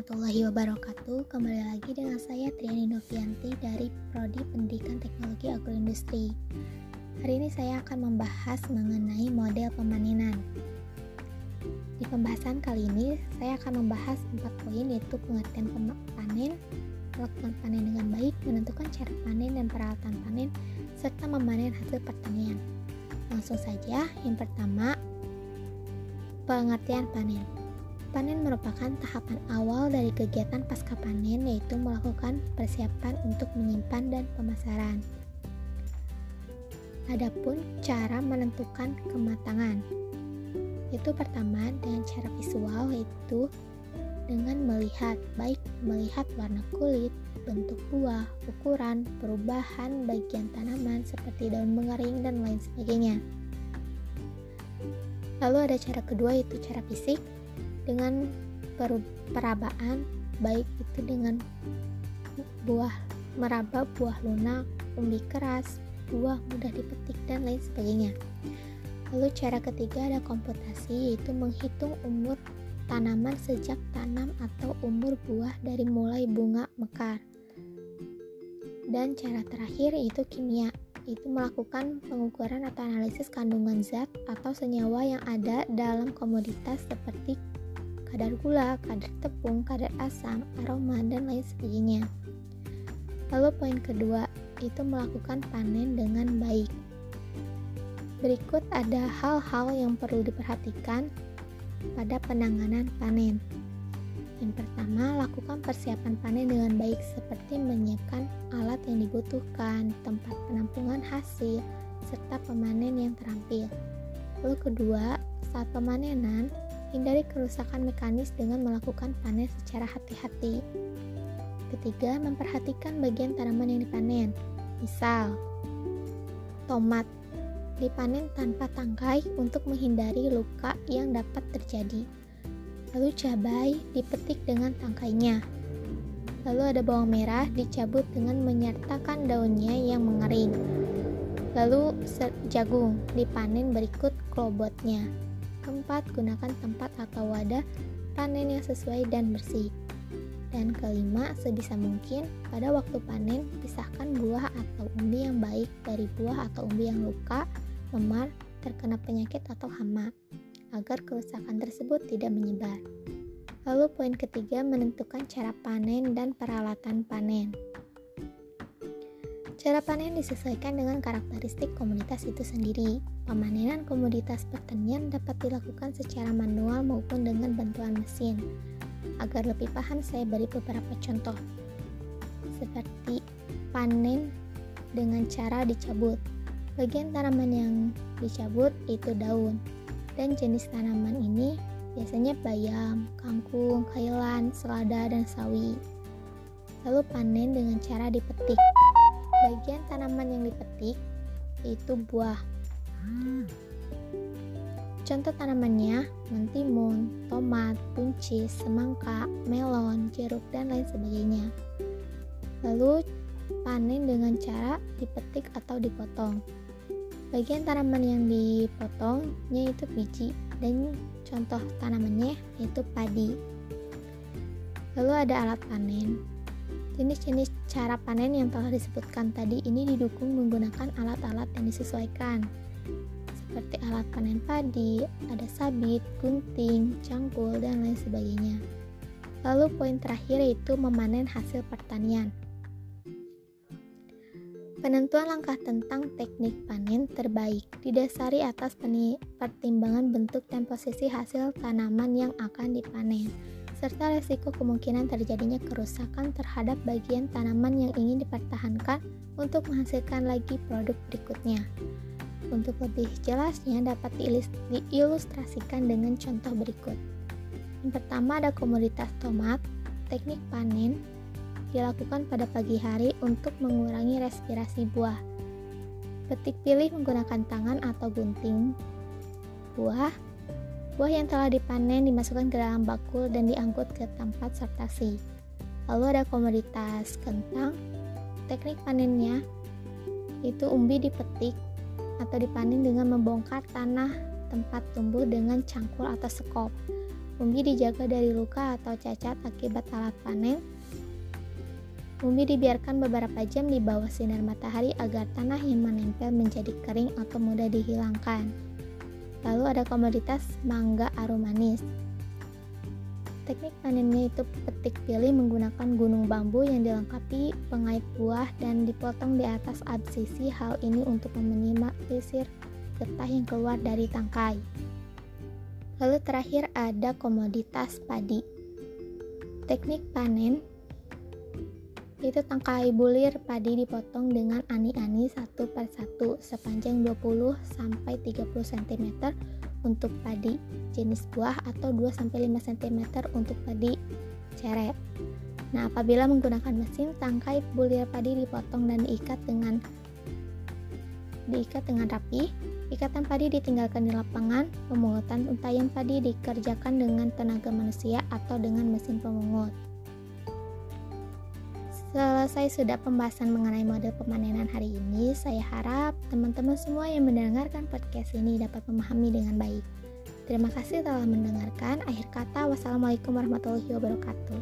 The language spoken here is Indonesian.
warahmatullahi wabarakatuh. Kembali lagi dengan saya Triani Novianti dari Prodi Pendidikan Teknologi Agroindustri. Hari ini saya akan membahas mengenai model pemanenan Di pembahasan kali ini saya akan membahas empat poin yaitu pengertian panen Melakukan panen dengan baik, menentukan cara panen dan peralatan panen Serta memanen hasil pertanian. Langsung saja, yang pertama Pengertian panen Panen merupakan tahapan awal dari kegiatan pasca panen yaitu melakukan persiapan untuk menyimpan dan pemasaran. Adapun cara menentukan kematangan itu pertama dengan cara visual yaitu dengan melihat baik melihat warna kulit, bentuk buah, ukuran, perubahan bagian tanaman seperti daun mengering dan lain sebagainya. Lalu ada cara kedua yaitu cara fisik dengan perabaan baik itu dengan buah meraba buah lunak, umbi keras, buah mudah dipetik dan lain sebagainya. Lalu cara ketiga ada komputasi yaitu menghitung umur tanaman sejak tanam atau umur buah dari mulai bunga mekar. Dan cara terakhir yaitu kimia, itu melakukan pengukuran atau analisis kandungan zat atau senyawa yang ada dalam komoditas seperti kadar gula, kadar tepung, kadar asam, aroma, dan lain sebagainya. Lalu poin kedua, itu melakukan panen dengan baik. Berikut ada hal-hal yang perlu diperhatikan pada penanganan panen. Yang pertama, lakukan persiapan panen dengan baik seperti menyiapkan alat yang dibutuhkan, tempat penampungan hasil, serta pemanen yang terampil. Lalu kedua, saat pemanenan, Hindari kerusakan mekanis dengan melakukan panen secara hati-hati. Ketiga, memperhatikan bagian tanaman yang dipanen. Misal, tomat dipanen tanpa tangkai untuk menghindari luka yang dapat terjadi. Lalu cabai dipetik dengan tangkainya. Lalu ada bawang merah dicabut dengan menyertakan daunnya yang mengering. Lalu jagung dipanen berikut klobotnya. Keempat, gunakan tempat atau wadah panen yang sesuai dan bersih. Dan kelima, sebisa mungkin pada waktu panen pisahkan buah atau umbi yang baik dari buah atau umbi yang luka, memar, terkena penyakit atau hama, agar kerusakan tersebut tidak menyebar. Lalu poin ketiga, menentukan cara panen dan peralatan panen. Cara panen disesuaikan dengan karakteristik komunitas itu sendiri. Pemanenan komoditas pertanian dapat dilakukan secara manual maupun dengan bantuan mesin. Agar lebih paham, saya beri beberapa contoh. Seperti panen dengan cara dicabut. Bagian tanaman yang dicabut itu daun. Dan jenis tanaman ini biasanya bayam, kangkung, kailan, selada, dan sawi. Lalu panen dengan cara dipetik bagian tanaman yang dipetik yaitu buah. Contoh tanamannya mentimun, tomat, buncis, semangka, melon, jeruk, dan lain sebagainya. Lalu panen dengan cara dipetik atau dipotong. Bagian tanaman yang dipotongnya itu biji dan contoh tanamannya yaitu padi. Lalu ada alat panen. Jenis-jenis cara panen yang telah disebutkan tadi ini didukung menggunakan alat-alat yang disesuaikan, seperti alat panen padi, ada sabit, gunting, cangkul, dan lain sebagainya. Lalu poin terakhir yaitu memanen hasil pertanian. Penentuan langkah tentang teknik panen terbaik didasari atas pertimbangan bentuk dan posisi hasil tanaman yang akan dipanen serta resiko kemungkinan terjadinya kerusakan terhadap bagian tanaman yang ingin dipertahankan untuk menghasilkan lagi produk berikutnya. Untuk lebih jelasnya dapat diilustrasikan dengan contoh berikut. Yang pertama ada komoditas tomat. Teknik panen dilakukan pada pagi hari untuk mengurangi respirasi buah. Petik pilih menggunakan tangan atau gunting buah Buah yang telah dipanen dimasukkan ke dalam bakul dan diangkut ke tempat sortasi. Lalu ada komoditas kentang. Teknik panennya itu umbi dipetik atau dipanen dengan membongkar tanah tempat tumbuh dengan cangkul atau sekop. Umbi dijaga dari luka atau cacat akibat alat panen. Umbi dibiarkan beberapa jam di bawah sinar matahari agar tanah yang menempel menjadi kering atau mudah dihilangkan. Lalu ada komoditas mangga arum manis. Teknik panennya itu petik pilih menggunakan gunung bambu yang dilengkapi pengait buah dan dipotong di atas absisi. Hal ini untuk meminimalisir getah yang keluar dari tangkai. Lalu terakhir ada komoditas padi. Teknik panen itu tangkai bulir padi dipotong dengan ani-ani satu per satu sepanjang 20 sampai 30 cm untuk padi jenis buah atau 2 sampai 5 cm untuk padi ceret. Nah, apabila menggunakan mesin, tangkai bulir padi dipotong dan diikat dengan diikat dengan rapi Ikatan padi ditinggalkan di lapangan, pemungutan untayan padi dikerjakan dengan tenaga manusia atau dengan mesin pemungut. Selesai sudah pembahasan mengenai model pemanenan hari ini, saya harap teman-teman semua yang mendengarkan podcast ini dapat memahami dengan baik. Terima kasih telah mendengarkan. Akhir kata, wassalamualaikum warahmatullahi wabarakatuh.